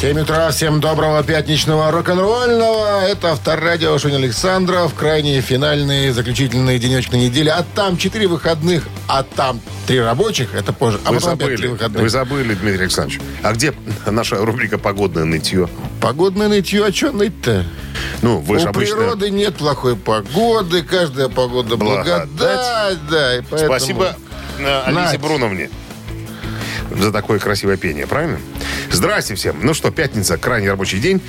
7 утра, всем доброго пятничного рок-н-ролльного. Это авторадио Шунин Александров. Крайние финальные заключительные денечки на неделе. А там 4 выходных, а там 3 рабочих. Это позже. А Вы потом опять 3 забыли, выходных. вы забыли, Дмитрий Александрович. А где наша рубрика «Погодное нытье»? Погодное нытье, а что ныть-то? Ну, вы же У обычно... природы нет плохой погоды. Каждая погода Благодать. благодать. Да, и поэтому... Спасибо э, Алисе Надь. Бруновне за такое красивое пение, правильно? Здрасте всем. Ну что, пятница, крайний рабочий день.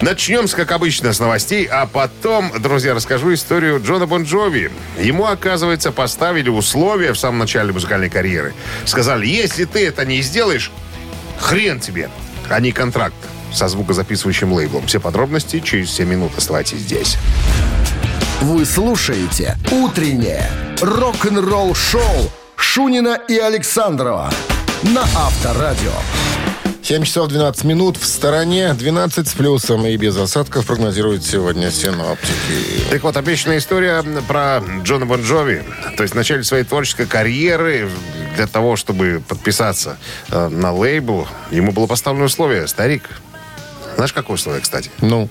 Начнем, как обычно, с новостей, а потом, друзья, расскажу историю Джона Бон Джови. Ему, оказывается, поставили условия в самом начале музыкальной карьеры. Сказали, если ты это не сделаешь, хрен тебе, а не контракт со звукозаписывающим лейблом. Все подробности через 7 минут. Оставайтесь здесь. Вы слушаете «Утреннее рок-н-ролл-шоу» Шунина и Александрова на Авторадио. 7 часов 12 минут в стороне, 12 с плюсом и без осадков прогнозируют сегодня синоптики. Так вот, обещанная история про Джона Бон Джови. То есть в начале своей творческой карьеры для того, чтобы подписаться э, на лейбл, ему было поставлено условие. Старик, знаешь, какое условие, кстати? Ну,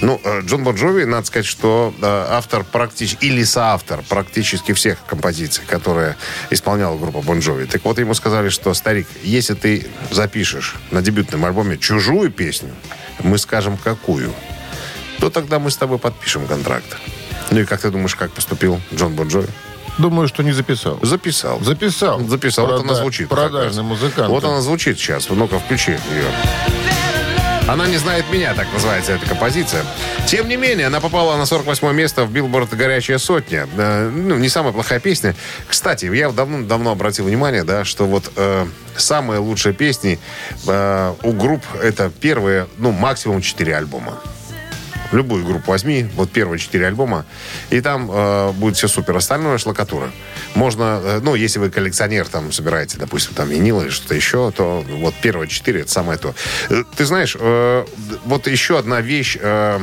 Ну, э, Джон Бон Джови, надо сказать, что э, автор практически, или соавтор практически всех композиций, которые исполняла группа Бон Джови. Так вот, ему сказали, что, старик, если ты запишешь на дебютном альбоме чужую песню, мы скажем, какую, то тогда мы с тобой подпишем контракт. Ну и как ты думаешь, как поступил Джон Бон Джови? думаю, что не записал. Записал. Записал. Записал. Вот она Прода- звучит. Продажный музыкант. Вот она звучит сейчас. Ну-ка, включи ее. Она не знает меня, так называется эта композиция. Тем не менее, она попала на 48 место в Билборд «Горячая сотня». Э, ну, не самая плохая песня. Кстати, я давно, давно обратил внимание, да, что вот э, самые лучшие песни э, у групп это первые, ну, максимум 4 альбома. Любую группу возьми, вот первые четыре альбома, и там э, будет все супер. Остальное шлакатура. Можно, э, ну, если вы коллекционер, там, собираете, допустим, там, винил или что-то еще, то вот первые четыре, это самое то. Э, Ты знаешь, э, вот еще одна вещь... э,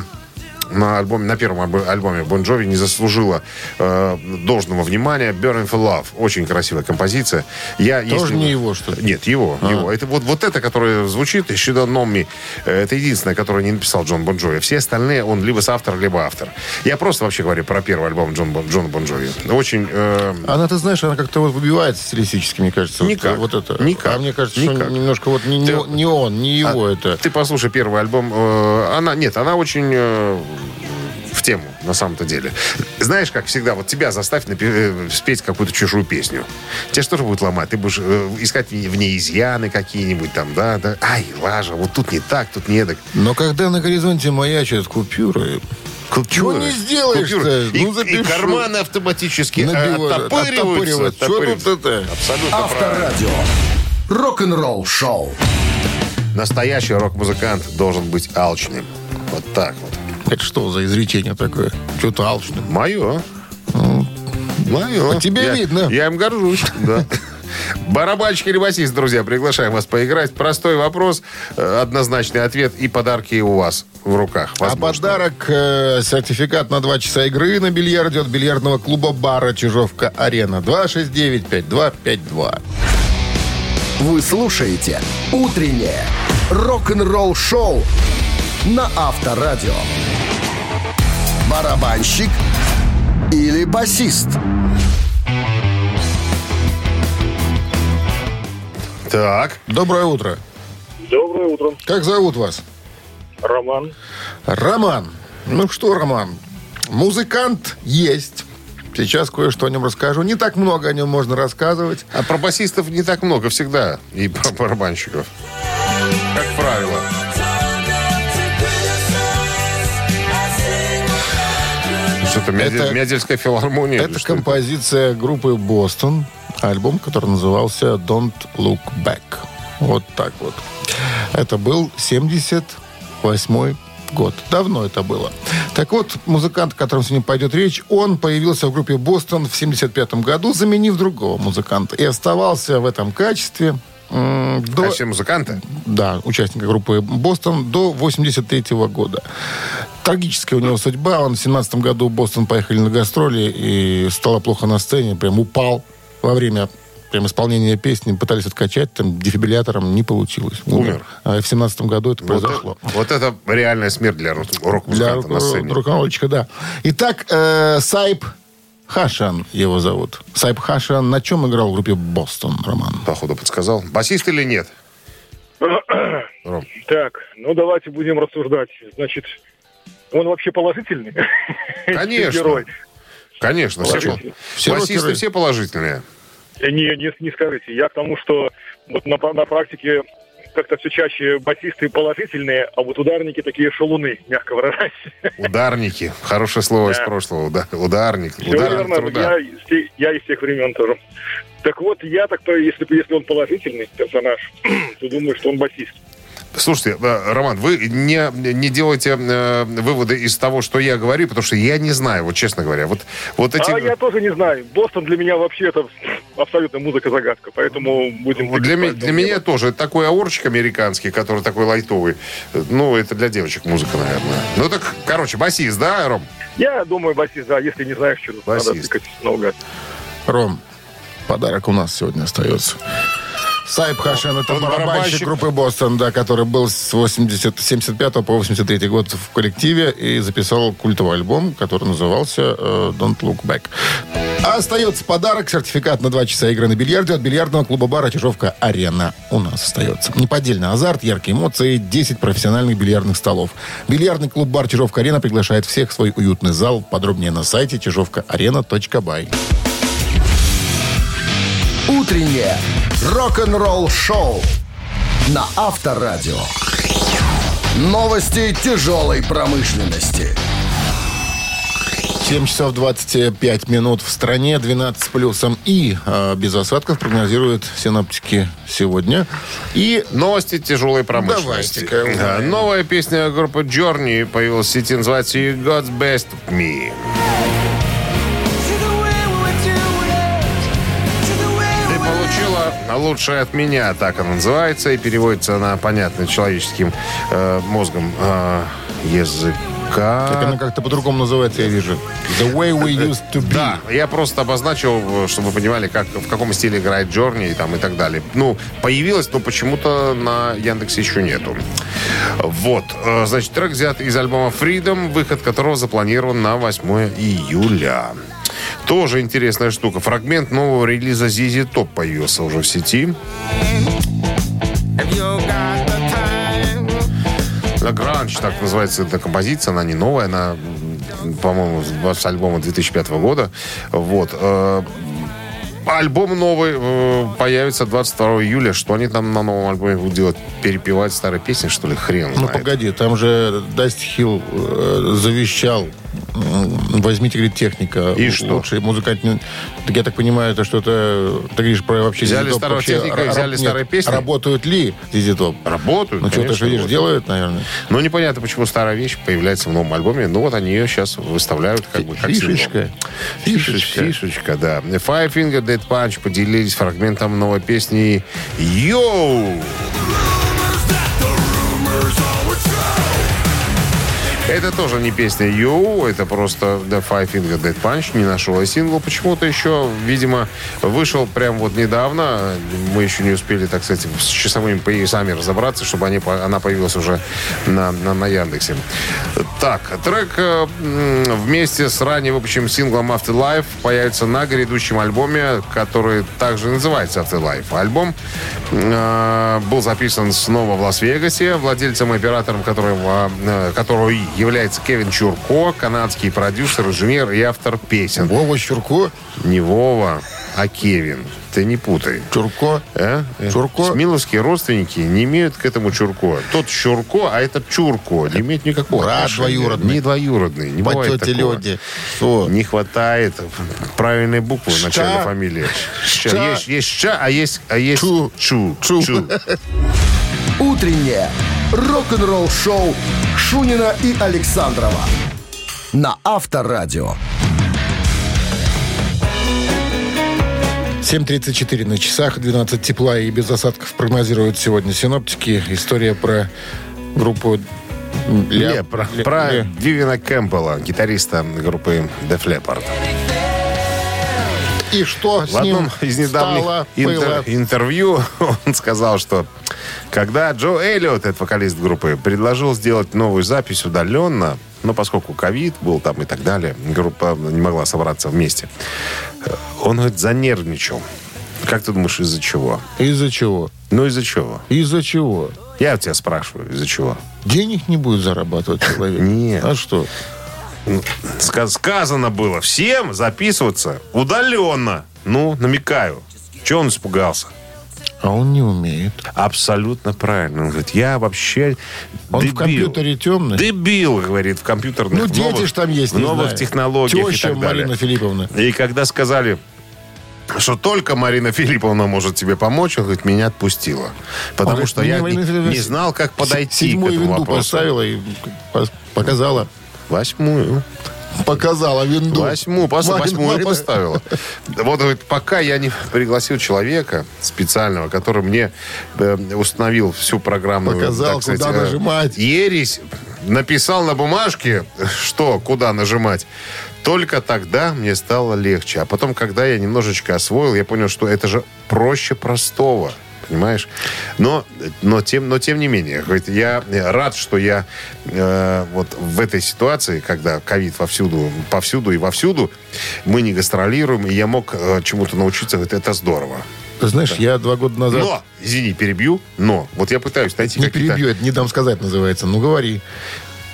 на, альбоме, на первом альбо- альбоме Бон Джови не заслужила э, должного внимания. Burning for Love. Очень красивая композиция. Я, Тоже если- не его, что ли? Нет, его. его. Это вот, вот это, которое звучит, еще до Номми, это единственное, которое не написал Джон Бон Джови. Все остальные он либо соавтор, либо автор. Я просто вообще говорю про первый альбом Джон Бон, Джона Бон Джови. Очень... э, Она, ты знаешь, она как-то вот выбивается стилистически, мне кажется. Вот, Никак. Вот, это. Никак. А мне кажется, Никак. что немножко вот не, не- не он, не его а это. Ты послушай первый альбом. э, она, нет, она очень... э, тему, на самом-то деле. Знаешь, как всегда, вот тебя заставь напи- э, спеть какую-то чужую песню. Тебя что же будет ломать? Ты будешь э, искать в ней- изъяны какие-нибудь там, да, да. Ай, лажа, вот тут не так, тут не так. Но когда на горизонте маячат купюры, Чего не сделаешь-то? Купюры. И, Ну, запишу. и карманы автоматически Набивают, оттопыриваются. оттопыривают. Чё тут это? Абсолютно. Авторадио. Рок-н-ролл-шоу. Настоящий рок-музыкант должен быть алчным. Вот так вот. Это что за изречение такое? Что-то алчное. Мое. Мое. По тебе Я- видно. Я им горжусь, да. Барабанщик или басист, друзья, приглашаем вас поиграть. Простой вопрос, э, однозначный ответ и подарки у вас в руках. А возможно. подарок э, сертификат на 2 часа игры на бильярде от бильярдного клуба бара Чижовка-Арена. 269-5252. Вы слушаете «Утреннее рок-н-ролл-шоу» на Авторадио. Барабанщик или басист? Так, Доброе утро. Доброе утро. Как зовут вас? Роман. Роман. Ну что, Роман, музыкант есть. Сейчас кое-что о нем расскажу. Не так много о нем можно рассказывать. а про басистов не так много всегда. И про барабанщиков. Как правило. Что-то Это- Мядельская филармония. Это композиция группы «Бостон». Альбом, который назывался «Don't Look Back». Вот так вот. Это был 78 год. Давно это было. Так вот, музыкант, о котором сегодня пойдет речь, он появился в группе «Бостон» в 75 году, заменив другого музыканта. И оставался в этом качестве м, А до, все музыканты? да, участника группы «Бостон» до 83 года. Трагическая у него судьба. Он в 17 году в Бостон поехали на гастроли и стало плохо на сцене. Прям упал во время прям исполнения песни. Пытались откачать, там дефибриллятором не получилось. Умер. А в 17 году это Вот, произошло. это- вот это реальная смерть для рок- Для рок-музыканта на сцене. рок-н-ролльчика, да. Итак, э, Сайб Хашан его зовут. Сайб Хашан на чем играл в группе «Бостон», Роман? Походу подсказал. Басист или нет? Ром. Так, ну давайте будем рассуждать. Значит, он вообще положительный? Конечно. Герой. Конечно, все, басисты все положительные. Э, Не, не, не скажите. Я к тому, что вот на, на практике как-то все чаще басисты положительные, а вот ударники такие шалуны, мягко выражаясь. Ударники. Хорошее слово из Да. прошлого. Уда- Ударник. Все Ударник верно. труда. Я, из я из тех времен тоже. Так вот, я так то, если, если он положительный персонаж, то думаю, что он басист. Слушайте, э, Роман, вы не, не делаете э, выводы из того, что я говорю, потому что я не знаю, вот честно говоря. Вот, вот эти... А я тоже не знаю. Бостон для меня вообще это абсолютно музыка-загадка. Поэтому будем... Вот Для, для меня тоже это такой аорчик американский, который такой лайтовый. Ну, это для девочек музыка, наверное. Ну, так, короче, басист, да, Ром? Я думаю, басист, да. Если не знаешь, что надо Басист. тыкать наугад. Ром, подарок у нас сегодня остается. Сайб Хашан, это барабанщик барабанщик. группы «Бостон», да, который был с 80, 75 по 83 год в коллективе и записал культовый альбом, который назывался э, «Don't Look Back». Остается подарок, сертификат на 2 часа игры на бильярде от бильярдного клуба бара «Чижовка-Арена» у нас остается. Неподдельный азарт, яркие эмоции, 10 профессиональных бильярдных столов. Бильярдный клуб бар «Чижовка-Арена» приглашает всех в свой уютный зал. Подробнее на сайте чижовкаарена.бай. Утреннее рок-н-ролл-шоу на Авторадио. Новости тяжелой промышленности. 7 часов 25 минут в стране, 12 с плюсом и э, без осадков прогнозируют синоптики сегодня. И Новости тяжелой промышленности. Да, узнаем. новая песня группы Journey появилась в сети, называется «You God's Best of Me». Получила лучшее от меня, так она называется, и переводится на понятный человеческим э, мозгом э, языка. так она как-то по-другому называется, я вижу. The way we used to be. Да, я просто обозначил, э, чтобы вы понимали, как, в каком стиле играет Джорни и, там, и так далее. Ну, появилась, но почему-то на Яндексе еще нету. Вот. э, Значит, трек взят из альбома Freedom, выход которого запланирован на 8 июля. Тоже интересная штука. Фрагмент нового релиза ZZ Top появился уже в сети. Grange, так называется эта композиция, она не новая, она, по-моему, с альбома 2005 года. Вот. э, Альбом новый э, появится 22 июля. Что они там на новом альбоме будут делать? Перепевать старые песни, что ли? Хрен Ну, знает. погоди, там же Дасти Хилл э, завещал возьмите, говорит, техника. И что? Лучшие музыканты. Так я так понимаю, это что-то... Ты говоришь про вообще Взяли Top старого вообще техника взяли нет, старые песни? Работают ли Top? Работают, Ну, что-то же, видишь, вот. делают, наверное. Ну, непонятно, почему старая вещь появляется в новом альбоме. Ну, вот они ее сейчас выставляют как бы как Фишечка. Фишечка. Фишечка, да. Five Finger Dead Punch поделились фрагментом новой песни «Йоу!». Это тоже не песня «Йоу», это просто The Five Finger Death Punch, не нашел я сингл. Почему-то еще, видимо, вышел прям вот недавно. Мы еще не успели, так сказать, с часовыми поясами разобраться, чтобы они, она появилась уже на, на, на Яндексе. Так, трек э, вместе с ранее выпущенным синглом Afterlife появится на грядущем альбоме, который также называется Afterlife. Альбом э, был записан снова в Лас-Вегасе. Владельцем и оператором которого, э, которого и является Кевин Чурко, канадский продюсер, инженер и автор песен. Вова Чурко. Не Вова, а Кевин. Ты не путай. Чурко. А? Чурко? Смиловские родственники не имеют к этому Чурко. Тот Чурко, а этот Чурко. Не имеет никакого Брат двоюродный. Не двоюродный. Не По бывает тете такого. люди. Что? Не хватает правильной буквы в начале фамилии. Ща. Есть, есть ща, а есть, а есть Чу. чу. Чу. Утреннее рок-н-ролл-шоу Шунина и Александрова на Авторадио. 7.34 на часах, 12 тепла и без осадков прогнозируют сегодня синоптики. История про группу Не, про, Ля- про Ля- Вивина Кэмпбелла, гитариста группы Def Leppard. И что В одном ним из недавних стало, интер- интервью он сказал, что когда Джо Эллиот, этот вокалист группы, предложил сделать новую запись удаленно, но поскольку ковид был там и так далее, группа не могла собраться вместе, э, он, говорит, занервничал. Как ты думаешь, из-за чего? Из-за чего? Ну, из-за чего? Из-за чего? Я тебя спрашиваю, из-за чего? Денег не будет зарабатывать человек. Нет. А что? Ска- сказано было всем записываться удаленно. Ну, намекаю. Чего он испугался? А он не умеет. Абсолютно правильно. Он говорит, я вообще Он дебил. в компьютере темный. Дебил, говорит, в компьютерных Ну, дети ж там есть, в новых знаю. технологиях и Теща так далее. Марина Филипповна. И когда сказали, что только Марина Филипповна может тебе помочь, он говорит, меня отпустила. Потому говорит, что «Мне я не, Филипповна не знал, как подойти к Седьмую этому винду вопросу. поставила и показала. Восьмую. Показала винду. Восьмую, пос- восьмую поставила. Вот говорит, пока я не пригласил человека специального, который мне э, установил всю программу. Показал, куда нажимать. Ересь написал на бумажке, что, куда нажимать. Только тогда мне стало легче. А потом, когда я немножечко освоил, я понял, что это же проще простого. Понимаешь? Но, но, тем, но тем не менее, я рад, что я э, вот в этой ситуации, когда ковид вовсюду, повсюду и вовсюду, мы не гастролируем, и я мог э, чему-то научиться, говорит, это здорово. Ты знаешь, я два года назад... Но, извини, перебью, но вот я пытаюсь найти Не перебью, это не дам сказать называется. Ну, говори.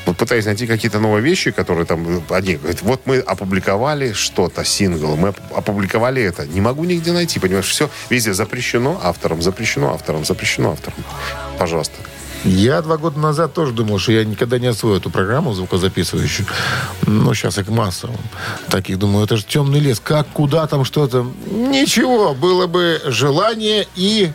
Вот пытаюсь найти какие-то новые вещи, которые там... Они говорят, вот мы опубликовали что-то, сингл, мы оп- опубликовали это. Не могу нигде найти, понимаешь? Все везде запрещено автором, запрещено автором, запрещено автором. Пожалуйста. Я два года назад тоже думал, что я никогда не освою эту программу звукозаписывающую. Ну, сейчас их масса. Таких, думаю, это же темный лес. Как, куда там, что там? Ничего, было бы желание и...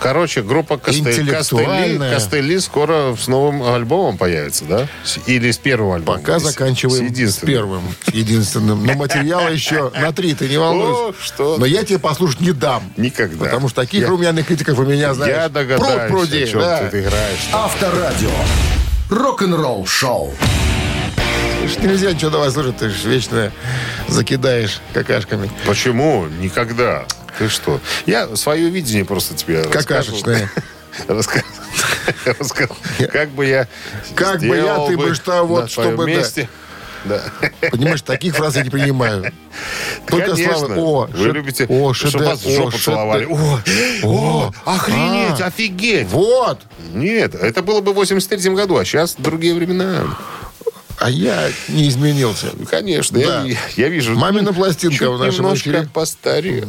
Короче, группа Костели, Интеллектуальная. Костели скоро с новым альбомом появится, да? Или с первого альбома? Пока С- заканчиваем с с, первым, единственным. Но материала еще на три, ты не волнуйся. Что Но я тебе послушать не дам. Никогда. Потому что таких румяных критиков у меня, знаешь, Я догадаюсь, о чем ты играешь. Авторадио. Рок-н-ролл шоу. Ж Нельзя ничего давай слушать, ты же вечно закидаешь какашками. Почему? Никогда. Ты что? Я свое видение просто тебе Какашечное. рассказывал. Рассказал. Как бы я Как бы я, ты бы что, вот, чтобы, да. месте. Да. Понимаешь, таких фраз я не принимаю. Только Конечно. слава. О, Вы любите, о, чтобы шедевр, вас в жопу о, целовали. О, о, О, охренеть, а. офигеть. Вот. Нет, это было бы в 83 году, а сейчас другие времена. А я не изменился. Конечно, Да. я, я вижу. Мамина пластинка чуть в нашем немножко эфире. постарел.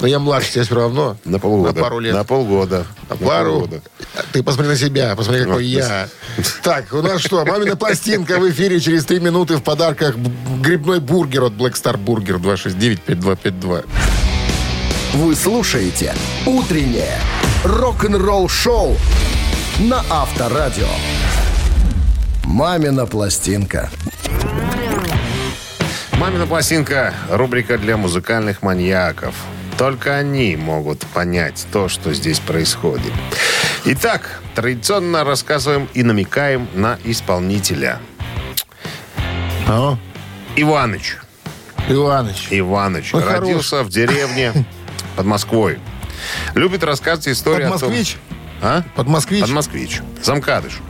Но я младше тебя все равно. На полгода. На пару лет. На полгода. На пару. полгода. Ты посмотри на себя, посмотри, какой Вот, я. Так, у нас что? Мамина пластинка в эфире через три минуты в подарках грибной бургер от Black Star Burger 269-5252. Вы слушаете «Утреннее рок-н-ролл-шоу» на Авторадио. «Мамина пластинка». Мамина пластинка – рубрика для музыкальных маньяков. Только они могут понять то, что здесь происходит. Итак, традиционно рассказываем и намекаем на исполнителя. А? Иваныч. Иваныч. Иваныч. Ну, хорош. родился в деревне под Москвой. Любит рассказывать истории Под о том... москвич? А? Под москвич? Под москвич. Замкадыш.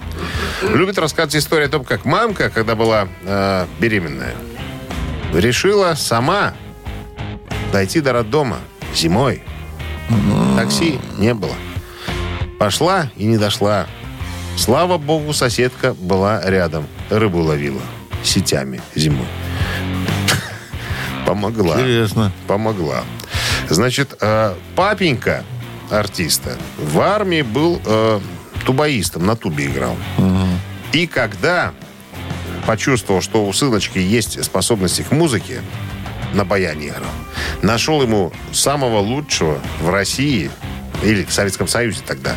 Любит рассказывать историю о том, как мамка, когда была э, беременная, решила сама дойти до роддома зимой. Такси не было. Пошла и не дошла. Слава богу, соседка была рядом. Рыбу ловила сетями зимой. Помогла. Интересно. Помогла. Значит, э, папенька артиста в армии был э, тубаистом, на тубе играл. И когда почувствовал, что у сыночки есть способности к музыке, на баяне играл, нашел ему самого лучшего в России, или в Советском Союзе тогда,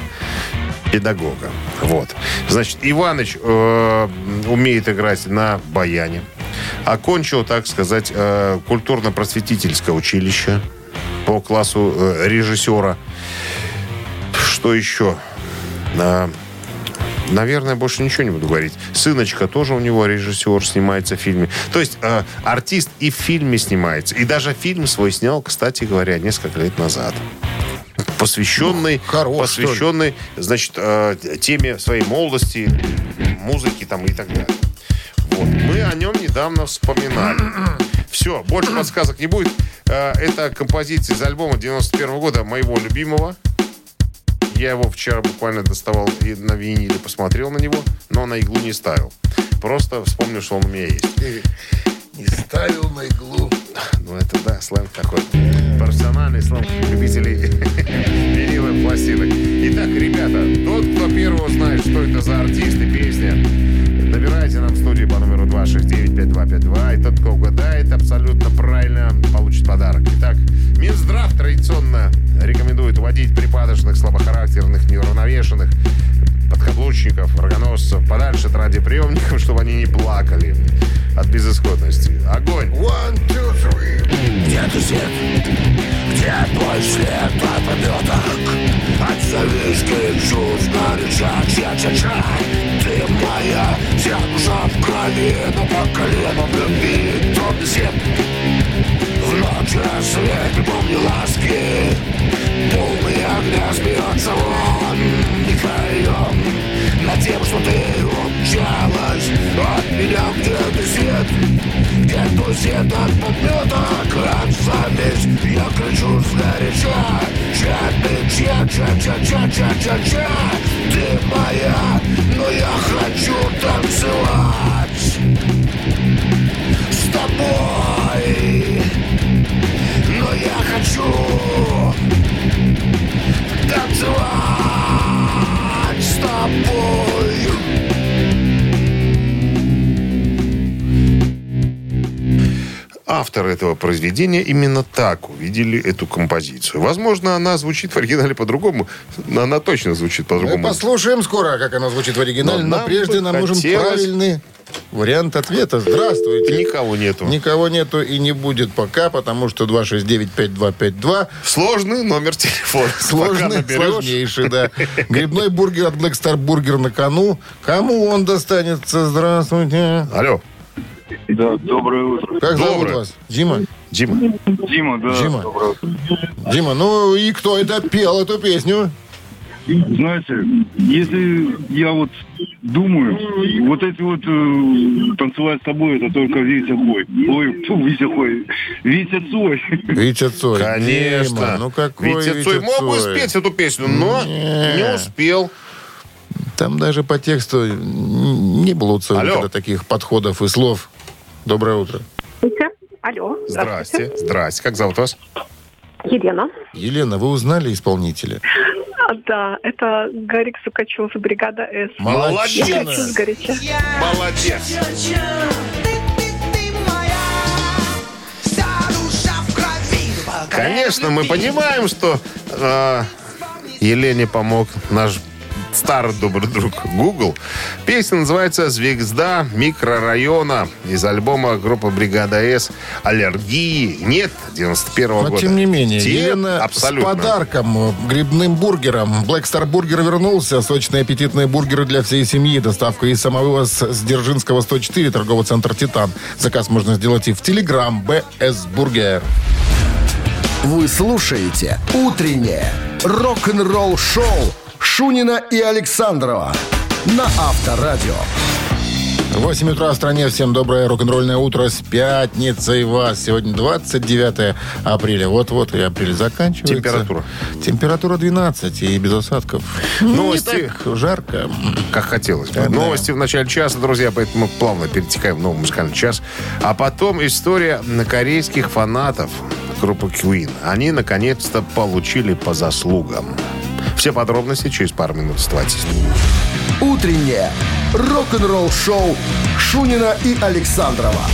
педагога. Вот. Значит, Иваныч э, умеет играть на баяне. Окончил, так сказать, э, культурно-просветительское училище. по классу э, режиссера. Что еще? А, Наверное, больше ничего не буду говорить. Сыночка тоже у него режиссер снимается в фильме. То есть э, артист и в фильме снимается. И даже фильм свой снял, кстати говоря, несколько лет назад. Посвященный, Ну, хорош, посвященный, значит, э, теме своей молодости, музыки там и так далее. Вот. Мы о нем недавно вспоминали. Все, больше подсказок не будет. Э, Это композиция из альбома 91 года моего любимого. Я его вчера буквально доставал и на виниле, посмотрел на него, но на иглу не ставил. Просто вспомнил, что он у меня есть. Не ставил на иглу. Ну, это, да, сленг такой. Профессиональный сленг любителей виниловых пластинок. Итак, ребята, тот, кто первого знает, что это за артист и песня, набирайте нам в студию по номеру 269-5252. И тот, кто угадает абсолютно правильно, получит подарок. Итак, Минздрав традиционно рекомендует водить припадочных, слабохарактерных, неуравновешенных, подкаблучников, рогоносцев подальше от радиоприемников, чтобы они не плакали от безысходности. Огонь! One, two, three. Где ты свет? Где твой след от пометок? Отзовись, чувств на рычаг Ча-ча-ча Ты моя земля в крови Но по колено в любви Тронный свет В ночь рассвет Помни ласки Полный огня смеется вон тем, что ты умчалась От меня где ты свет. Где твой свет от подметок Отзовись Я кричу сгоряча Чья ты, чья, чья, чья, чья, чья, чья, чья Ты моя, но я хочу танцевать С тобой. Но я хочу танцевать с тобой Авторы этого произведения именно так увидели эту композицию. Возможно, она звучит в оригинале по-другому, но она точно звучит Мы по-другому. послушаем скоро, как она звучит в оригинале, Но но, нам прежде нам нужен хотелось- правильный вариант ответа. Здравствуйте. Никого нету. Никого нету и не будет пока, потому что 269-5252 Сложный номер телефона. Сложный, сложнейший, да. Грибной бургер от Black Star Burger на кону. Кому он достанется? Здравствуйте. Алло, Да, доброе утро. Как зовут Доброе. вас? Дима? Дима. Дима, да, Дима. доброе утро. Дима, ну и кто это пел эту песню? Знаете, если я вот думаю, вот эти вот э, танцевать с тобой, это только Витя Хой. Ой, фу, Витя Хой. Витя Цой. Витя Цой. Конечно. Дима, ну какой Витя Цой мог бы спеть эту песню, но Не. не успел. Там даже по тексту не было у Цоя таких подходов и слов. Доброе утро. Алло. Здрасте. Здрасте. Как зовут вас? Елена. Елена, вы узнали исполнителя? Да, это Гарик Сукачев, бригада С. Молодец. Я хочу сгоряча. Молодец. Конечно, мы понимаем, что э, Елене помог наш старый добрый друг Google. Песня называется «Звезда микрорайона» из альбома группы «Бригада С» «Аллергии». Нет, 91 Но года. тем не менее, Те Елена абсолютно. с подарком, грибным бургером. Black Star Burger вернулся. Сочные аппетитные бургеры для всей семьи. Доставка из самовывоз с Дзержинского 104, торговый центр «Титан». Заказ можно сделать и в Телеграм БС Бургер. Вы слушаете «Утреннее рок-н-ролл-шоу» Шунина и Александрова на Авторадио. 8 утра в стране. Всем доброе рок-н-ролльное утро с пятницей вас. Сегодня 29 апреля. Вот-вот и апрель заканчивается. Температура? Температура 12 и без осадков. Новости. Не так жарко. как хотелось бы. Да, да. Новости в начале часа, друзья, поэтому плавно перетекаем в новый музыкальный час. А потом история на корейских фанатов группы Queen. Они наконец-то получили по заслугам. Все подробности через пару минут с 20. «Утреннее рок-н-ролл-шоу» Шунина и Александрова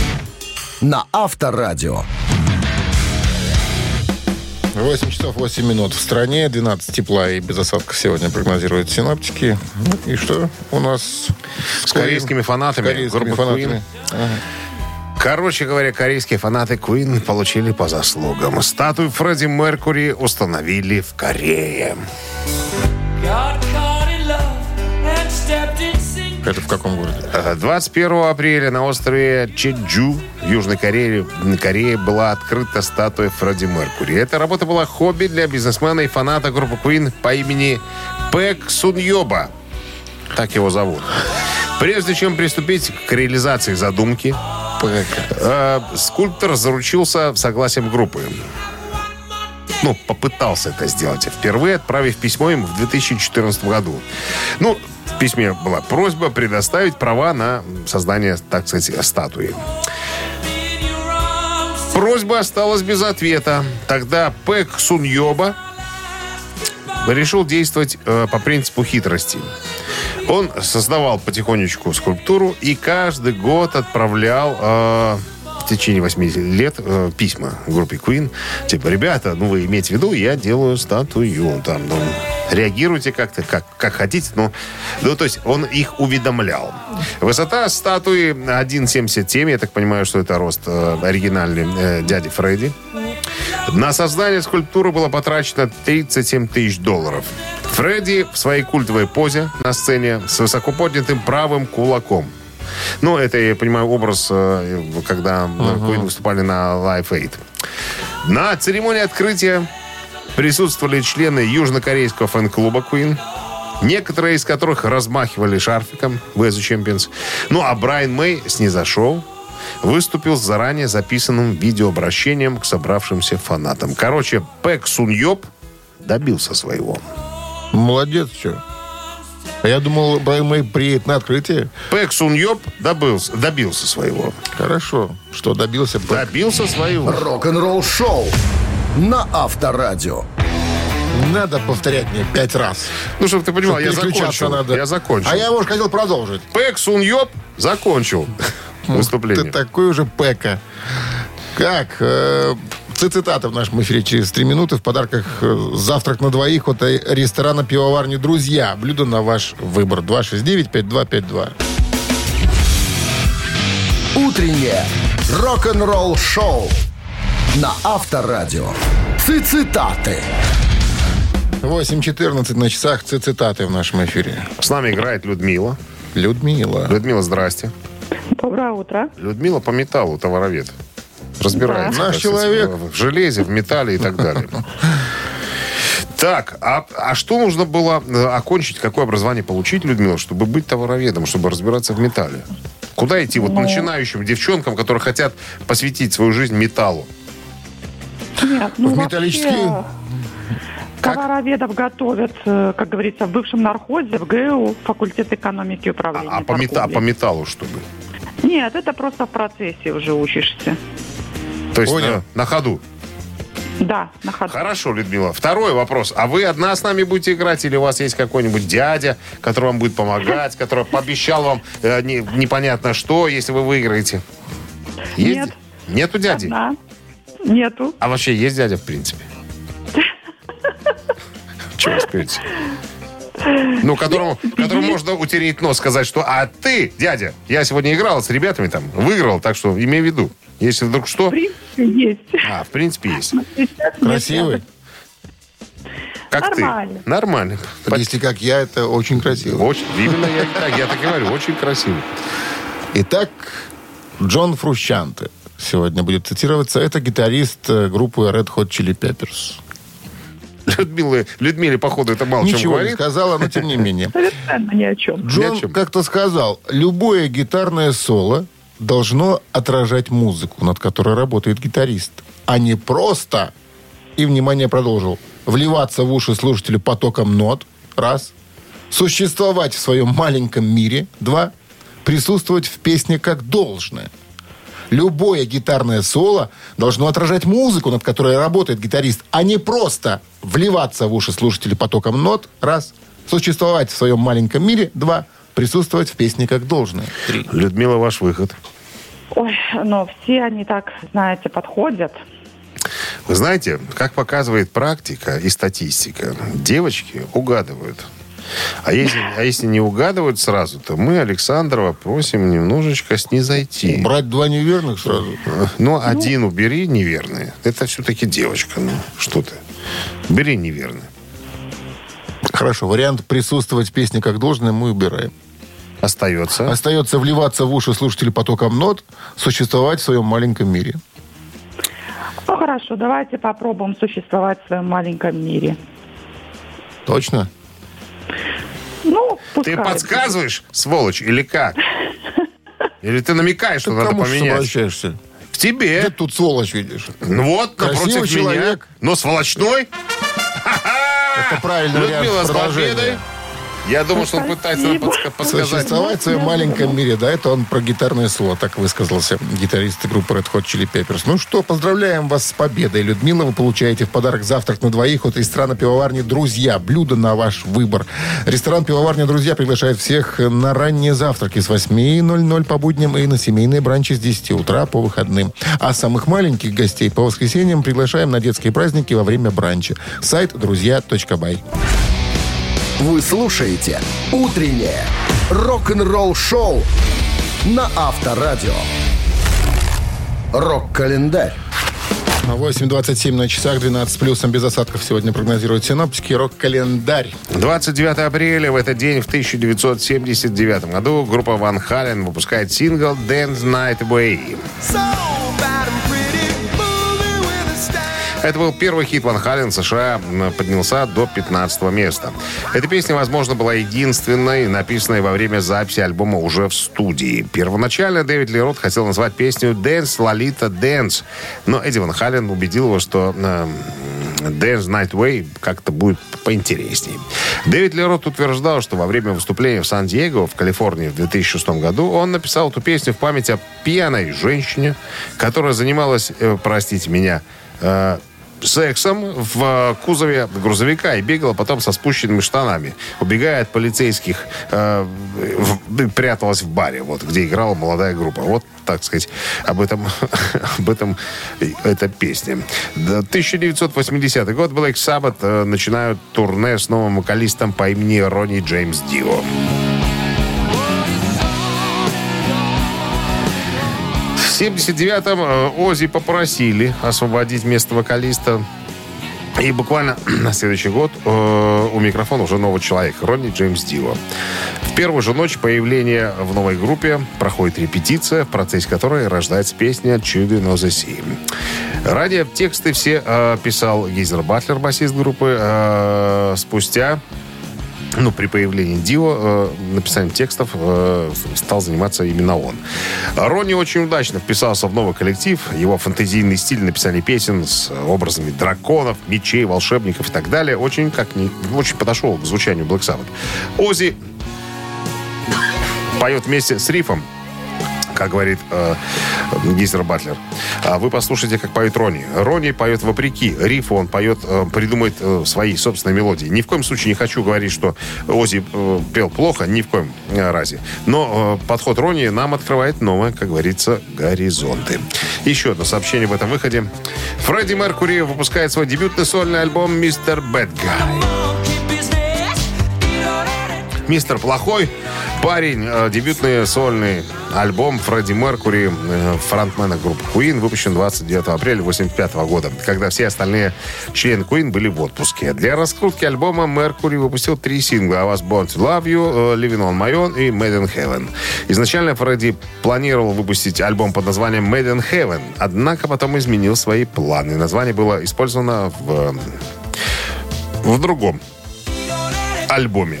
на Авторадио. 8 часов 8 минут в стране, 12 тепла и без осадков сегодня прогнозируют синаптики. Ну, И что у нас С корейскими фанатами корейскими фанатами? Queen. Короче говоря, корейские фанаты Queen получили по заслугам. Статую Фредди Меркури установили в Корее. Это в каком городе? Э, 21 апреля на острове Чеджу в Южной Корее, Корее была открыта статуя Фредди Меркури. Эта работа была хобби для бизнесмена и фаната группы Queen по имени Пэк Суньоба. Так его зовут. Прежде чем приступить к реализации задумки, э, скульптор заручился согласием группы. Ну, попытался это сделать. Впервые отправив письмо им в 2014 году. Ну, в письме была просьба предоставить права на создание, так сказать, статуи. Просьба осталась без ответа. Тогда Пэк Суньоба решил действовать э, по принципу хитрости. Он создавал потихонечку скульптуру и каждый год отправлял э, в течение 80 лет э, письма группе Queen. Типа, ребята, ну вы имеете в виду, я делаю статую. Там, ну, реагируйте как-то, как, как хотите. Но, ну, то есть он их уведомлял. Высота статуи 1,77. Я так понимаю, что это рост э, оригинальный э, дяди Фредди. На создание скульптуры было потрачено 37 тысяч долларов. Фредди в своей культовой позе на сцене с высоко поднятым правым кулаком. Ну, это, я понимаю, образ, э, когда Queen выступали на Live Aid. На церемонии открытия присутствовали члены южнокорейского фэн-клуба Queen, некоторые из которых размахивали шарфиком в As Champions. Ну, а Брайан Мэй снизошел, выступил с заранее записанным видеообращением к собравшимся фанатам. Короче, Пэк Суньоп добился своего. Молодец, что. А я думал, Брайан Мэй приедет на открытие. Пэк Суньоп добился, добился своего. Хорошо, что добился Пэк. Добился своего. Рок-н-ролл шоу на Авторадио. Надо повторять мне пять раз. Ну, чтобы ты понимал, Чтоб я закончил. надо. Я закончил. А я, может, хотел продолжить. Пэк Суньоп закончил выступление. Ты такой уже Пэка. Как? Э, цитаты в нашем эфире через три минуты. В подарках завтрак на двоих от ресторана пивоварни «Друзья». Блюдо на ваш выбор. 269-5252. Утреннее рок-н-ролл шоу на Авторадио. Цитаты. 8.14 на часах. Цитаты в нашем эфире. С нами играет Людмила. Людмила. Людмила, здрасте. Доброе утро. Людмила по металлу, товаровед. Разбирается. Да. Наш человек. В железе, в металле и так далее. Так, а, а что нужно было э, окончить, какое образование получить, Людмила, чтобы быть товароведом, чтобы разбираться в металле? Куда идти вот Ну. начинающим девчонкам, которые хотят посвятить свою жизнь металлу? Нет, ну В вообще, металлические? Как? Товароведов готовят, э, как говорится, в бывшем нархозе, в ГЭУ, факультет экономики и А, управления. а по, мета- по металлу чтобы? Нет, это просто в процессе уже учишься. То есть Понял. на, на ходу. Да, на ходу. Хорошо, Людмила. Второй вопрос. А вы одна с нами будете играть или у вас есть какой-нибудь дядя, который вам будет помогать, который пообещал вам э, не- непонятно что, если вы выиграете? Есть? Нет. Нету дяди? Одна. Нету. А вообще есть дядя, в принципе? Чего вы? Ну, которому, которому можно утереть нос, сказать, что «А ты, дядя, я сегодня играл с ребятами там, выиграл, так что имей в виду. Если вдруг что...» В принципе, есть. А, в принципе, есть. Красивый? Как Нормально. ты. Нормально. Если как я, это очень красиво. Очень, именно я так, я так и говорю, очень красиво. Итак, Джон Фрущанте сегодня будет цитироваться. Это гитарист э, группы Red Hot Chili Peppers. Людмиле, Людмиле, походу, это мало чем Ничего не говорит. сказала, но тем не менее. Совершенно ни о чем. Джон чем. как-то сказал, любое гитарное соло должно отражать музыку, над которой работает гитарист, а не просто, и, внимание, продолжил, вливаться в уши слушателю потоком нот, раз, существовать в своем маленьком мире, два, присутствовать в песне как должное. Любое гитарное соло должно отражать музыку, над которой работает гитарист, а не просто вливаться в уши слушателей потоком нот, раз, существовать в своем маленьком мире, два, присутствовать в песне как должное, три. Людмила, ваш выход. Ой, но все они так, знаете, подходят. Вы знаете, как показывает практика и статистика, девочки угадывают. А если, а если не угадывают сразу, то мы Александрова просим немножечко снизойти. Брать два неверных сразу. Ну, один убери неверные. Это все-таки девочка. Ну, что ты? Бери неверные. Хорошо, вариант присутствовать в песне как должное мы убираем. Остается. Остается вливаться в уши слушателей потоком нот, существовать в своем маленьком мире. Ну хорошо, давайте попробуем существовать в своем маленьком мире. Точно? Ну, Ты пускай. подсказываешь, сволочь, или как? Или ты намекаешь, что Ты надо кому поменять? обращаешься? К тебе. тут сволочь видишь? Ну вот, Красивый напротив меня. человек. Но сволочной. Это вариант Людмила, с победой. Я думал, что он пытается нам подска- подсказать. Существовать в своем маленьком мире, да, это он про гитарное соло, так высказался гитарист группы Red Hot Chili Peppers. Ну что, поздравляем вас с победой, Людмила. Вы получаете в подарок завтрак на двоих от ресторана пивоварни «Друзья». Блюдо на ваш выбор. Ресторан пивоварня «Друзья» приглашает всех на ранние завтраки с 8.00 по будням и на семейные бранчи с 10 утра по выходным. А самых маленьких гостей по воскресеньям приглашаем на детские праздники во время бранча. Сайт друзья.бай. Вы слушаете «Утреннее рок-н-ролл-шоу» на Авторадио. Рок-календарь. 8.27 на часах, 12 плюсом без осадков сегодня прогнозируют синоптики. Рок-календарь. 29 апреля в этот день в 1979 году группа Ван Хален выпускает сингл «Dance Night Away». Это был первый хит Ван Хален США, поднялся до 15 места. Эта песня, возможно, была единственной, написанной во время записи альбома уже в студии. Первоначально Дэвид Ли Рот хотел назвать песню «Dance Lolita Dance», но Эдди Ван Хален убедил его, что э, Dance Night Way как-то будет поинтереснее. Дэвид Лерот утверждал, что во время выступления в Сан-Диего в Калифорнии в 2006 году он написал эту песню в память о пьяной женщине, которая занималась, э, простите меня, э, сексом в э, кузове грузовика и бегала потом со спущенными штанами, убегая от полицейских, э, в- пряталась в баре, вот, где играла молодая группа. Вот, так сказать, об этом, об этом эта песня. Да, 1980 год Black Sabbath э, начинают турне с новым вокалистом по имени Ронни Джеймс Дио. 79-м э, Ози попросили освободить место вокалиста. И буквально на следующий год э, у микрофона уже новый человек, Ронни Джеймс Дио. В первую же ночь появления в новой группе проходит репетиция, в процессе которой рождается песня «Children of the Sea». Ранее тексты все э, писал Гейзер Батлер, басист группы. Э, спустя ну, при появлении Дио э, написанием текстов э, стал заниматься именно он. Ронни очень удачно вписался в новый коллектив. Его фантазийный стиль написания песен с образами драконов, мечей, волшебников и так далее очень, как ни, очень подошел к звучанию Black Sabbath. Ози поет вместе с Рифом, как говорит э, Гизер Батлер. А вы послушайте, как поет Ронни. Ронни поет вопреки. Рифу он поет, э, придумает э, свои собственные мелодии. Ни в коем случае не хочу говорить, что Ози э, пел плохо, ни в коем э, разе. Но э, подход Ронни нам открывает новые, как говорится, горизонты. Еще одно сообщение в этом выходе. Фредди Меркури выпускает свой дебютный сольный альбом «Мистер Бэд Мистер Плохой парень. э, Дебютный сольный альбом Фредди Меркури, э, фронтмена группы Queen, выпущен 29 апреля 1985 года, когда все остальные члены Queen были в отпуске. Для раскрутки альбома Меркури выпустил три сингла «I was born to love you», э, «Living on my own» и «Made in Heaven». Изначально Фредди планировал выпустить альбом под названием «Made in Heaven», однако потом изменил свои планы. Название было использовано в, в другом альбоме.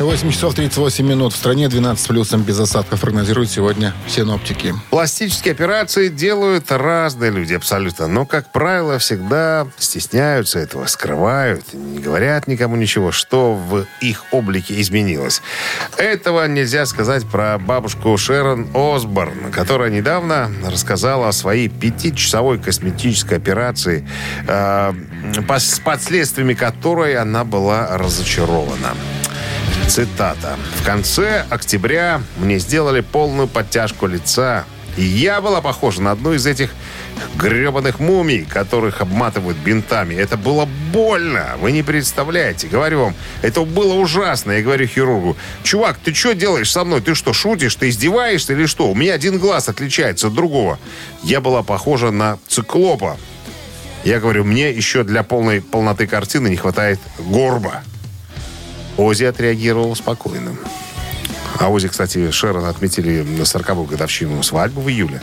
8 часов 38 минут. В стране 12 плюсом без осадков прогнозируют сегодня синоптики. Пластические операции делают разные люди абсолютно. Но, как правило, всегда стесняются этого, скрывают, не говорят никому ничего, что в их облике изменилось. Этого нельзя сказать про бабушку Шерон Осборн, которая недавно рассказала о своей пятичасовой косметической операции, э, с последствиями которой она была разочарована. Цитата. «В конце октября мне сделали полную подтяжку лица, и я была похожа на одну из этих гребаных мумий, которых обматывают бинтами. Это было больно, вы не представляете. Говорю вам, это было ужасно. Я говорю хирургу, чувак, ты что делаешь со мной? Ты что, шутишь? Ты издеваешься или что? У меня один глаз отличается от другого. Я была похожа на циклопа. Я говорю, мне еще для полной полноты картины не хватает горба. Ози отреагировал спокойно. А Ози, кстати, Шерон отметили на 40-ю годовщину свадьбу в июле.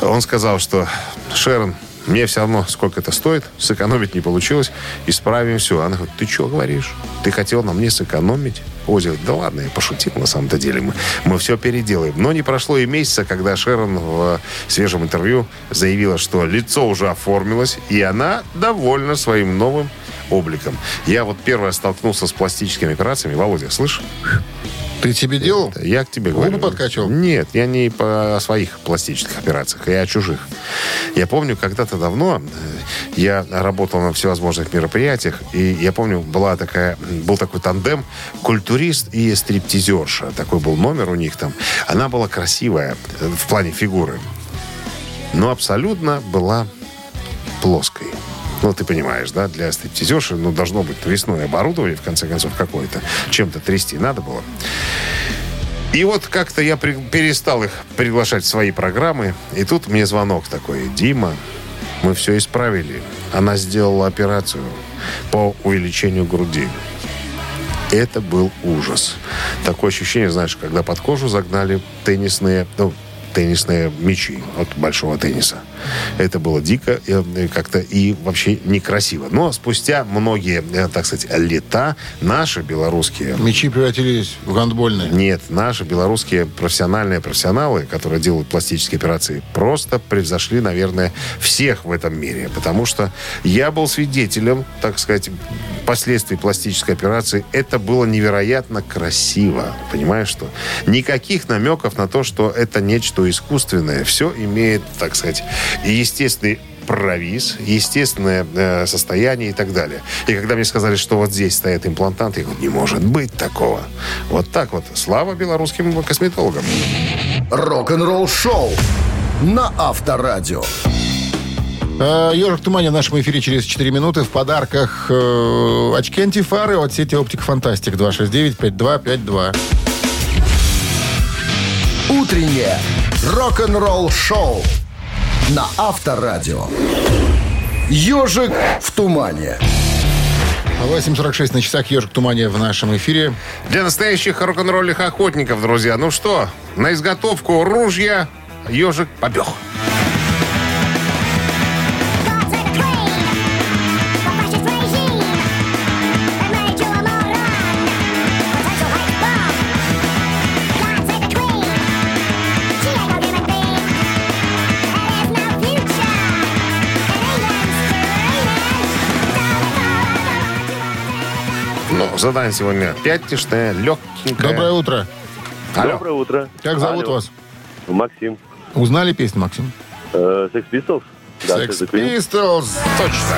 Он сказал, что Шерон, мне все равно, сколько это стоит, сэкономить не получилось, исправим все. Она говорит, ты что говоришь? Ты хотел на мне сэкономить? Ози да ладно, я пошутил на самом-то деле. Мы, мы все переделаем. Но не прошло и месяца, когда Шерон в свежем интервью заявила, что лицо уже оформилось, и она довольна своим новым обликом. Я вот первое столкнулся с пластическими операциями. Володя, слышь? Ты тебе делал? Я к тебе Губы говорю. подкачивал? Нет, я не по своих пластических операциях, я о чужих. Я помню, когда-то давно э, я работал на всевозможных мероприятиях, и я помню, была такая, был такой тандем культурист и стриптизерша. Такой был номер у них там. Она была красивая э, в плане фигуры, но абсолютно была плоской. Ну, ты понимаешь, да, для стриптизерши, ну, должно быть весное оборудование, в конце концов, какое-то. Чем-то трясти надо было. И вот как-то я при- перестал их приглашать в свои программы. И тут мне звонок такой. Дима, мы все исправили. Она сделала операцию по увеличению груди. Это был ужас. Такое ощущение, знаешь, когда под кожу загнали теннисные, ну, теннисные мячи от большого тенниса. Это было дико э, как-то и вообще некрасиво. Но спустя многие, э, так сказать, лета наши белорусские Мечи превратились в гандбольные. нет, наши белорусские профессиональные профессионалы, которые делают пластические операции, просто превзошли, наверное, всех в этом мире. Потому что я был свидетелем, так сказать, последствий пластической операции. Это было невероятно красиво. Понимаешь, что? Никаких намеков на то, что это нечто искусственное. Все имеет, так сказать, естественный провис, естественное э, состояние и так далее. И когда мне сказали, что вот здесь стоят имплантанты, я говорю, не может быть такого. Вот так вот. Слава белорусским косметологам. Рок-н-ролл шоу на Авторадио. Э, Ежик в тумане в нашем эфире через 4 минуты. В подарках э, очки антифары от сети Оптик Фантастик 269-5252. Утреннее рок-н-ролл шоу на Авторадио. Ежик в тумане. 8.46 на часах Ежик тумане в нашем эфире. Для настоящих рок-н-ролльных охотников, друзья. Ну что, на изготовку ружья ежик побег. Задание сегодня пятничное, легкенькое. Доброе утро. Алло. Доброе утро. Как зовут Алло. вас? Максим. Узнали песню, Максим? Э, Sex Pistols? Sex Pistols. Точно.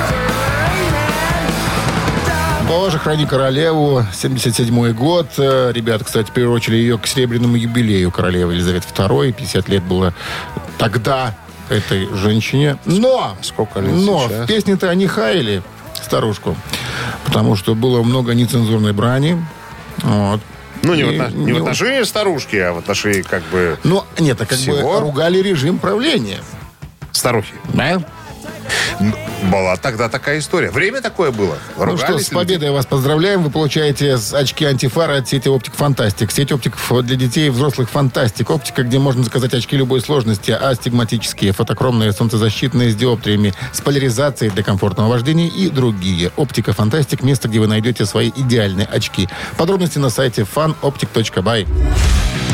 Боже, храни королеву. 77 год. Э, Ребята, кстати, приурочили ее к серебряному юбилею королевы Елизаветы II. 50 лет было тогда этой женщине. Но! Сколько лет Но сейчас? в песне-то они хаяли старушку. Потому что было много нецензурной брани. Вот. Ну, не, в, И отно- не в не- отношении старушки, а в отношении как бы Ну, нет, а как Всего? бы ругали режим правления. старухи. Да? Была тогда такая история. Время такое было. Ну Ругались что, с люди. победой вас поздравляем. Вы получаете очки антифара от сети Оптик Фантастик. Сеть оптиков для детей и взрослых Фантастик. Оптика, где можно заказать очки любой сложности, астигматические, фотокромные, солнцезащитные с диоптриями, с поляризацией для комфортного вождения и другие. Оптика Фантастик – место, где вы найдете свои идеальные очки. Подробности на сайте fanoptic.by.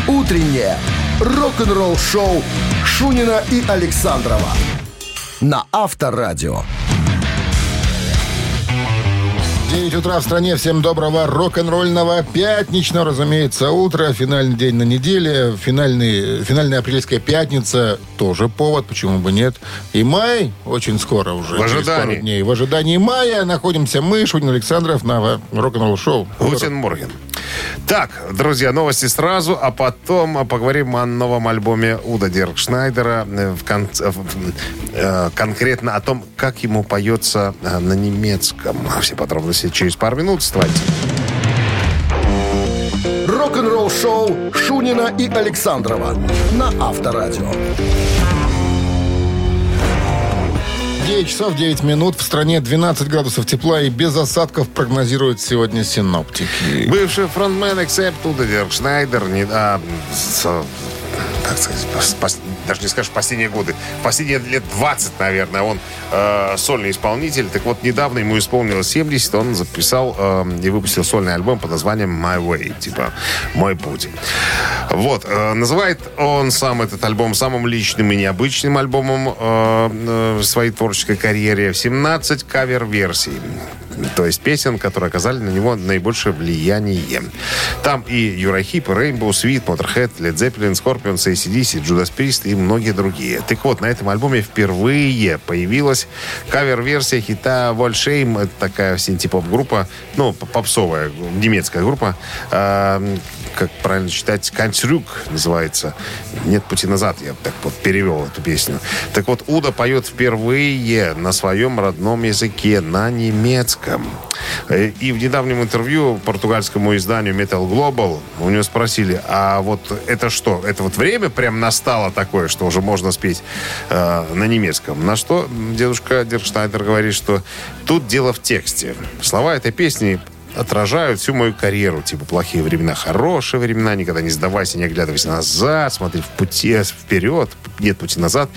Утреннее рок-н-ролл шоу Шунина и Александрова на Авторадио. 9 утра в стране. Всем доброго рок-н-ролльного пятничного, разумеется, утро. Финальный день на неделе. Финальный, финальная апрельская пятница. Тоже повод, почему бы нет. И май очень скоро уже. В ожидании. пару дней. В ожидании мая находимся мы, Шунин Александров, на рок-н-ролл шоу. Guten Morgen. Так, друзья, новости сразу, а потом поговорим о новом альбоме Уда Диркшнайдера. э, В конце, в- э, конкретно о том, как ему поется э, на немецком. Все подробности через пару минут. Оставайтесь. Рок-н-ролл шоу Шунина и Александрова на Авторадио. 9 часов 9 минут. В стране 12 градусов тепла и без осадков прогнозируют сегодня синоптики. Бывший фронтмен Accept Уда Диркшнайдер не, а, с- как сказать, пос- пос- даже не скажешь последние годы, последние лет 20, наверное, он э, сольный исполнитель. Так вот, недавно ему исполнилось 70, он записал э, и выпустил сольный альбом под названием My Way, типа «Мой путь». Вот, э, называет он сам этот альбом самым личным и необычным альбомом э, э, в своей творческой карьере. 17 кавер-версий. То есть песен, которые оказали на него наибольшее влияние. Там и Юрахип, и Rainbow, Sweet, Motorhead, Led Zeppelin, Scorpions, ACDC, Judas Priest и многие другие. Так вот, на этом альбоме впервые появилась кавер-версия хита Вольшейм. Такая синтепоп-группа, ну, попсовая немецкая группа. Как правильно читать, Канцрюк называется. «Нет пути назад», я так вот перевел эту песню. Так вот, Уда поет впервые на своем родном языке, на немецком. И в недавнем интервью португальскому изданию Metal Global у него спросили, а вот это что? Это вот время прям настало такое, что уже можно спеть э, на немецком? На что дедушка Диркштайдер говорит, что тут дело в тексте. Слова этой песни отражают всю мою карьеру. Типа плохие времена, хорошие времена, никогда не сдавайся, не оглядывайся назад, смотри в пути вперед, нет пути назад.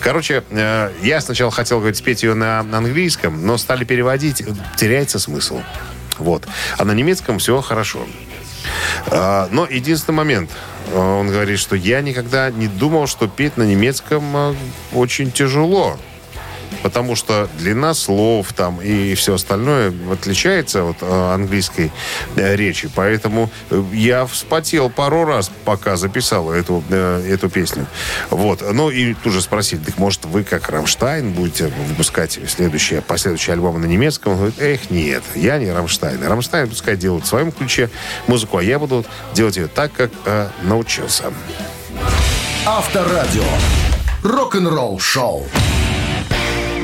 Короче, э, я сначала хотел говорить, спеть ее на английском, но стали переводить, теряется смысл. Вот. А на немецком все хорошо. А, Но единственный момент, э, он говорит, что я никогда не думал, что петь на немецком э, очень тяжело. Потому что длина слов там и все остальное отличается от э, английской э, речи. Поэтому э, я вспотел пару раз, пока записал эту, эту песню. Вот. Ну и тут же спросили, так может вы как Рамштайн будете выпускать следующие, последующие альбомы на немецком? Он говорит, эх, нет, я не Рамштайн. Рамштайн пускай делают в своем ключе музыку, а я буду делать ее так, как э, научился. Авторадио. Рок-н-ролл шоу.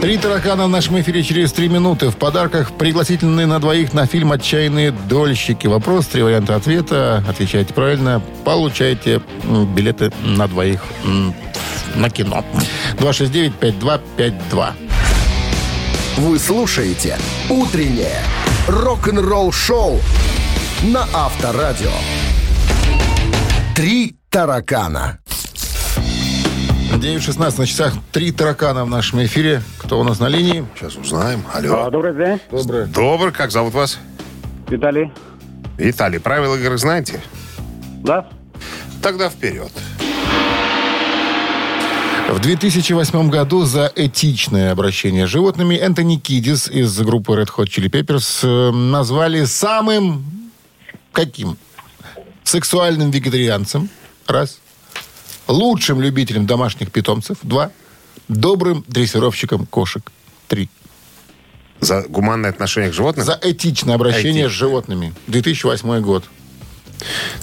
Три таракана в нашем эфире через три минуты. В подарках пригласительные на двоих на фильм «Отчаянные дольщики». Вопрос, три варианта ответа. Отвечайте правильно. Получаете билеты на двоих на кино. 269-5252. Вы слушаете «Утреннее рок-н-ролл-шоу» на Авторадио. Три таракана. 9.16 на часах. Три таракана в нашем эфире. Кто у нас на линии? Сейчас узнаем. Алло. Добрый день, Доброе. Добрый, как зовут вас? Виталий. Виталий, правила игры знаете? Да? Тогда вперед. В 2008 году за этичное обращение с животными Энтони Кидис из группы Red Hot Chili Peppers э, назвали самым каким? Сексуальным вегетарианцем. Раз. Лучшим любителем домашних питомцев. Два. Добрым дрессировщиком кошек. Три. За гуманное отношение к животным? За этичное обращение Этичное. с животными. 2008 год.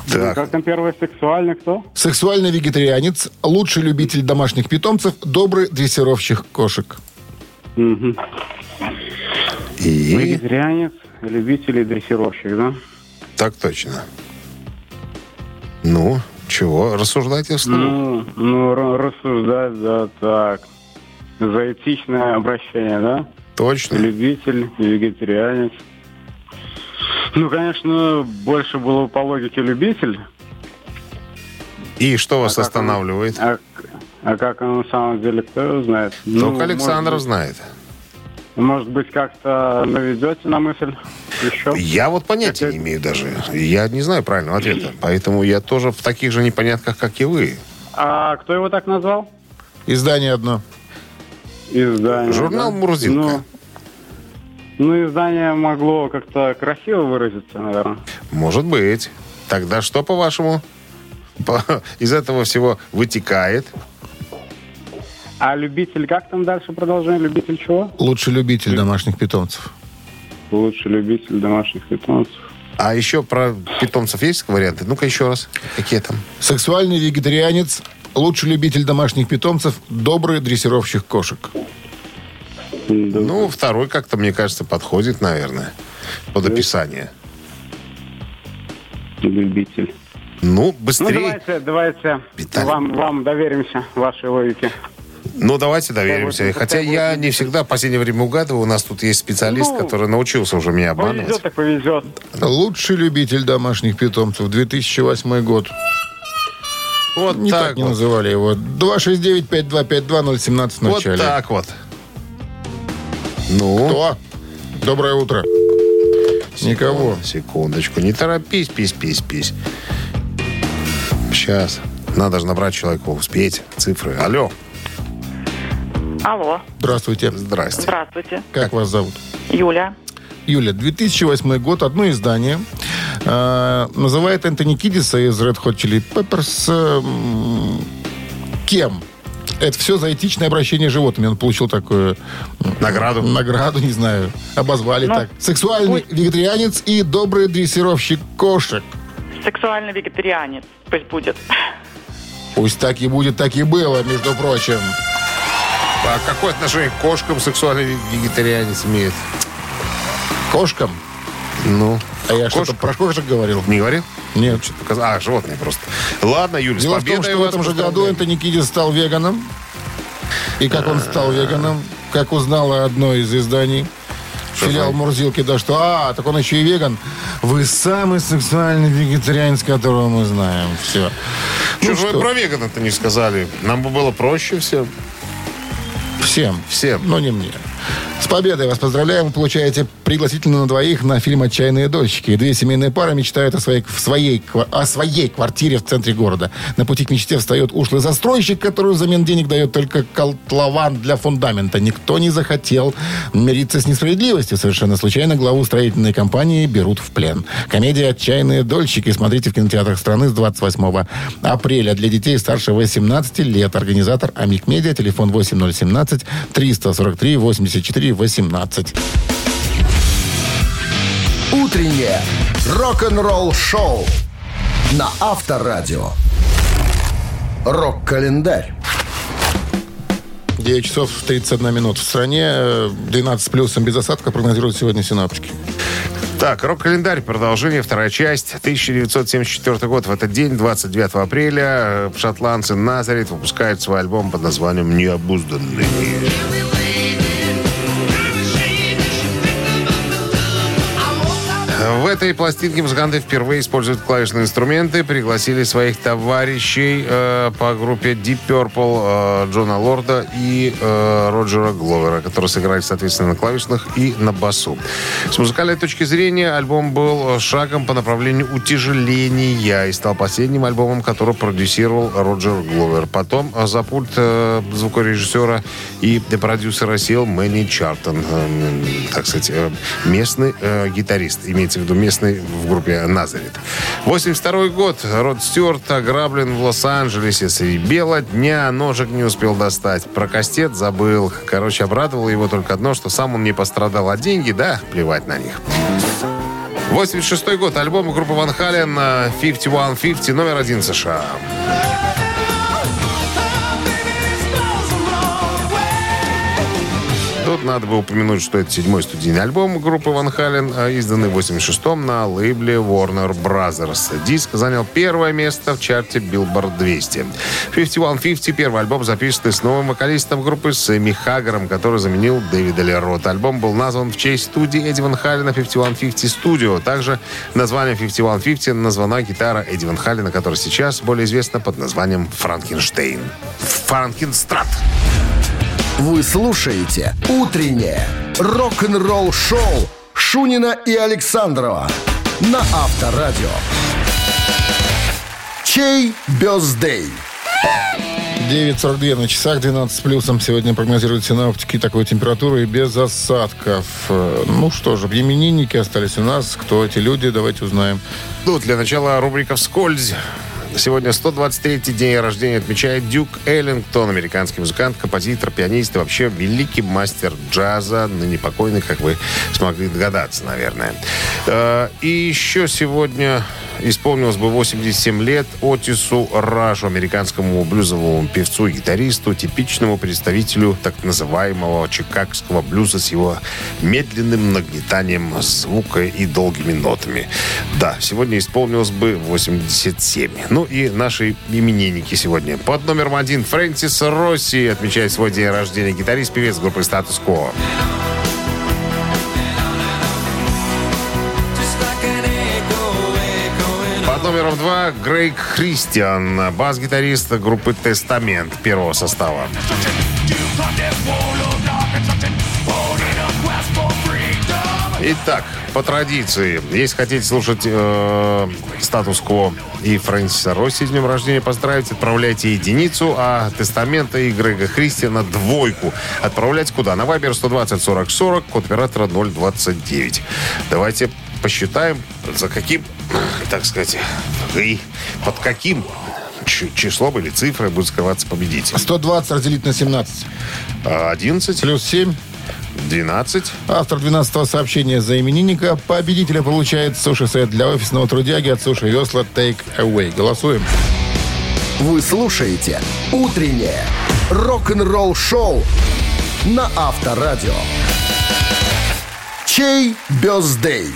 Так. Как там первый сексуальный кто? Сексуальный вегетарианец, лучший любитель домашних питомцев, добрый дрессировщик кошек. Угу. И Вегетарианец, любитель и дрессировщик, да? так точно. Ну, чего? Рассуждайте вслух. Ну, ну, ра- рассуждать, да, так. За этичное обращение, да? Точно. Любитель, вегетарианец. Ну, конечно, больше было по логике любитель. И что вас А останавливает? А, а как он на самом деле, кто знает? Только Ну, Александр может знает. Может быть, как-то наведете на мысль еще? Я вот понятия Как не имею даже. Я не знаю правильного ответа. Поэтому я тоже в таких же непонятках, как и вы. А кто его так назвал? Издание одно. Издание. Журнал да? «Мурзилка». Ну, ну, издание могло как-то красиво выразиться, наверное. Может быть. Тогда что, по-вашему, по- из этого всего вытекает? А любитель, как там дальше продолжение? Любитель чего? Лучший любитель домашних питомцев. Лучший любитель домашних питомцев. А еще про питомцев есть варианты? Ну-ка еще раз. Какие там? Сексуальный вегетарианец, лучший любитель домашних питомцев, добрый дрессировщик кошек. Ну, второй как-то, мне кажется, подходит, наверное, под описание. Любитель. Ну, Ну, быстрее. давайте, давайте Виталий. вам, вам доверимся, вашей логике. Ну, давайте доверимся. вот, Хотя я будет не всегда в последнее время угадываю. У нас тут есть специалист, Ну, который научился уже меня обманывать. Повезет так повезет. Лучший любитель домашних питомцев, 2008 год. Вот Не так, так не вот. называли его. 269-5252-017 в Вот начале. так вот. Ну, Кто? Доброе утро. Никого. секундочку. Не торопись, пись, пись, пись. Сейчас. Надо же набрать человеку, успеть. Цифры. Алло. Алло, Здравствуйте. Здрасте. здравствуйте. Как вас зовут? Юля. Юля, 2008 год, одно издание э, называет Энтони Кидиса из Red Hot Chili Peppers э, кем? Это все за этичное обращение с животными. Он получил такую Награду. награду, не знаю. Обозвали Ну, так. Сексуальный пусть- вегетарианец и добрый дрессировщик кошек. Сексуальный вегетарианец. Пусть будет. Пусть так и будет, так и было, между прочим. А какое отношение к кошкам сексуальный вегетарианец имеет? Кошкам? Ну, А я Кошка. что-то про кошек говорил? не говорил? Нет. А, животные просто. Ладно, Юля, с Дело в том, победой что в этом же году. Энтони Кидис стал веганом. И как он стал веганом, как узнало одно из изданий, филиал Мурзилки, да что, а, так он еще и веган. Вы самый сексуальный вегетарианец, которого мы знаем. Все. Чё Ну же вы что, про вегана-то не сказали? Нам бы было проще все. Всем. Всем. Но не мне. С победой вас поздравляем. Вы получаете пригласительно на двоих на фильм «Отчаянные дольщики». Две семейные пары мечтают о своей, в своей, о своей квартире в центре города. На пути к мечте встает ушлый застройщик, который взамен денег дает только котлован для фундамента. Никто не захотел мириться с несправедливостью. Совершенно случайно главу строительной компании берут в плен. Комедия «Отчаянные дольщики». Смотрите в кинотеатрах страны с 28 апреля. Для детей старше 18 лет. Организатор «Амик Медиа». Телефон 8017 343 84 18. Утреннее рок-н-ролл-шоу на Авторадио. Рок-календарь. 9 часов 31 минут. В стране э, 12 с плюсом без осадка прогнозируют сегодня синаптики. Так, рок-календарь, продолжение, вторая часть. 1974 год. В этот день, 29 апреля, э, шотландцы Назарит выпускают свой альбом под названием «Необузданные». Этой пластинке музыканты впервые используют клавишные инструменты, пригласили своих товарищей э, по группе Deep Purple э, Джона Лорда и э, Роджера Гловера, которые сыграли, соответственно, на клавишных и на басу. С музыкальной точки зрения альбом был шагом по направлению утяжеления и стал последним альбомом, который продюсировал Роджер Гловер. Потом э, за пульт э, звукорежиссера и продюсера сел Мэнни Чартон, э, так сказать, э, местный э, гитарист, имеется в виду местный в группе Назарит. 82 год. Род Стюарт ограблен в Лос-Анджелесе среди бела дня. Ножик не успел достать. Про кастет забыл. Короче, обрадовало его только одно, что сам он не пострадал. А деньги, да, плевать на них. 86 год. Альбом группы Ван Хален э, 5150, номер один США. Надо бы упомянуть, что это седьмой студийный альбом группы Ван Хален, а, изданный в 86-м на лейбле Warner Brothers. Диск занял первое место в чарте Billboard 200. 5150 первый альбом записанный с новым вокалистом группы Сэмми Хаггером, который заменил Дэвида Лерота. Альбом был назван в честь студии Эдди Ван Халена 5150 Studio. Также названием 5150 названа гитара Эдди Ван Халена, которая сейчас более известна под названием Франкенштейн. Франкенстрат. Вы слушаете «Утреннее рок-н-ролл-шоу» Шунина и Александрова на Авторадио. Чей бездей? 9.42 на часах, 12 с плюсом. Сегодня прогнозируют синаптики такой температуры и без осадков. Ну что же, именинники остались у нас. Кто эти люди, давайте узнаем. Ну, для начала рубрика «Вскользь». Сегодня 123-й день рождения отмечает Дюк Эллингтон, американский музыкант, композитор, пианист и вообще великий мастер джаза, ныне покойный, как вы смогли догадаться, наверное. Э, И еще сегодня исполнилось бы 87 лет Отису Ражу, американскому блюзовому певцу и гитаристу, типичному представителю так называемого чикагского блюза с его медленным нагнетанием звука и долгими нотами. Да, сегодня исполнилось бы 87. Ну и наши именинники сегодня. Под номером один Фрэнсис Росси отмечает свой день рождения гитарист-певец группы «Статус Кво». Под номером два Грейг Христиан, бас-гитарист группы «Тестамент» первого состава. Итак, по традиции, если хотите слушать э, статус-кво и Фрэнсиса Росси с днем рождения поздравить, отправляйте единицу, а Тестамента и Грега Христиана двойку. Отправляйте куда? На Вайбер 120 40 40, код оператора 029. Давайте посчитаем, за каким, так сказать, и под каким числом или цифрой будет скрываться победитель. 120 разделить на 17. А, 11, Плюс 7. 12, Автор 12-го сообщения за именинника. Победителя получает суши-сет для офисного трудяги от Суши Весла Take Away. Голосуем. Вы слушаете «Утреннее рок-н-ролл-шоу» на Авторадио. Чей бездей?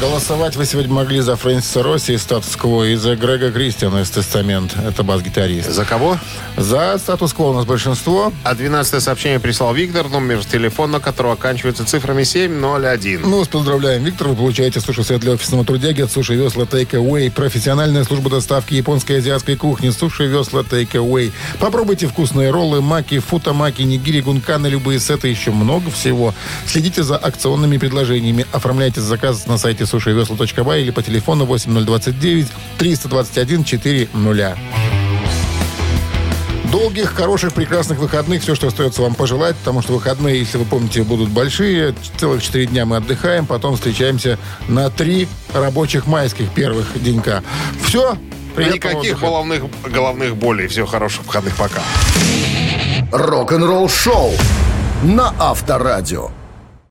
Голосовать вы сегодня могли за Фрэнсиса Росси из статус-кво и за Грега Кристиана из Тестамент. Это бас-гитарист. за кого? За статус-кво у нас большинство. А 12 сообщение прислал Виктор, номер телефона которого оканчивается цифрами 701. Мы вас поздравляем, Виктор. Вы получаете суши-сет для офисного трудяги от Суши Весла Take Away. Профессиональная служба доставки японской и азиатской кухни. Суши Весла Take Away. Попробуйте вкусные роллы, маки, футамаки, нигири, гунканы, любые сеты. Еще много всего. Следите за акционными предложениями. Оформляйте заказ на сайте сушивесла.бай или по телефону 8029 321 400. Долгих, хороших, прекрасных выходных. Все, что остается вам пожелать, потому что выходные, если вы помните, будут большие. Целых четыре дня мы отдыхаем, потом встречаемся на три рабочих майских первых денька. Все. Никаких головных, головных болей. Всего хороших выходных. Пока. Рок-н-ролл-шоу на Авторадио.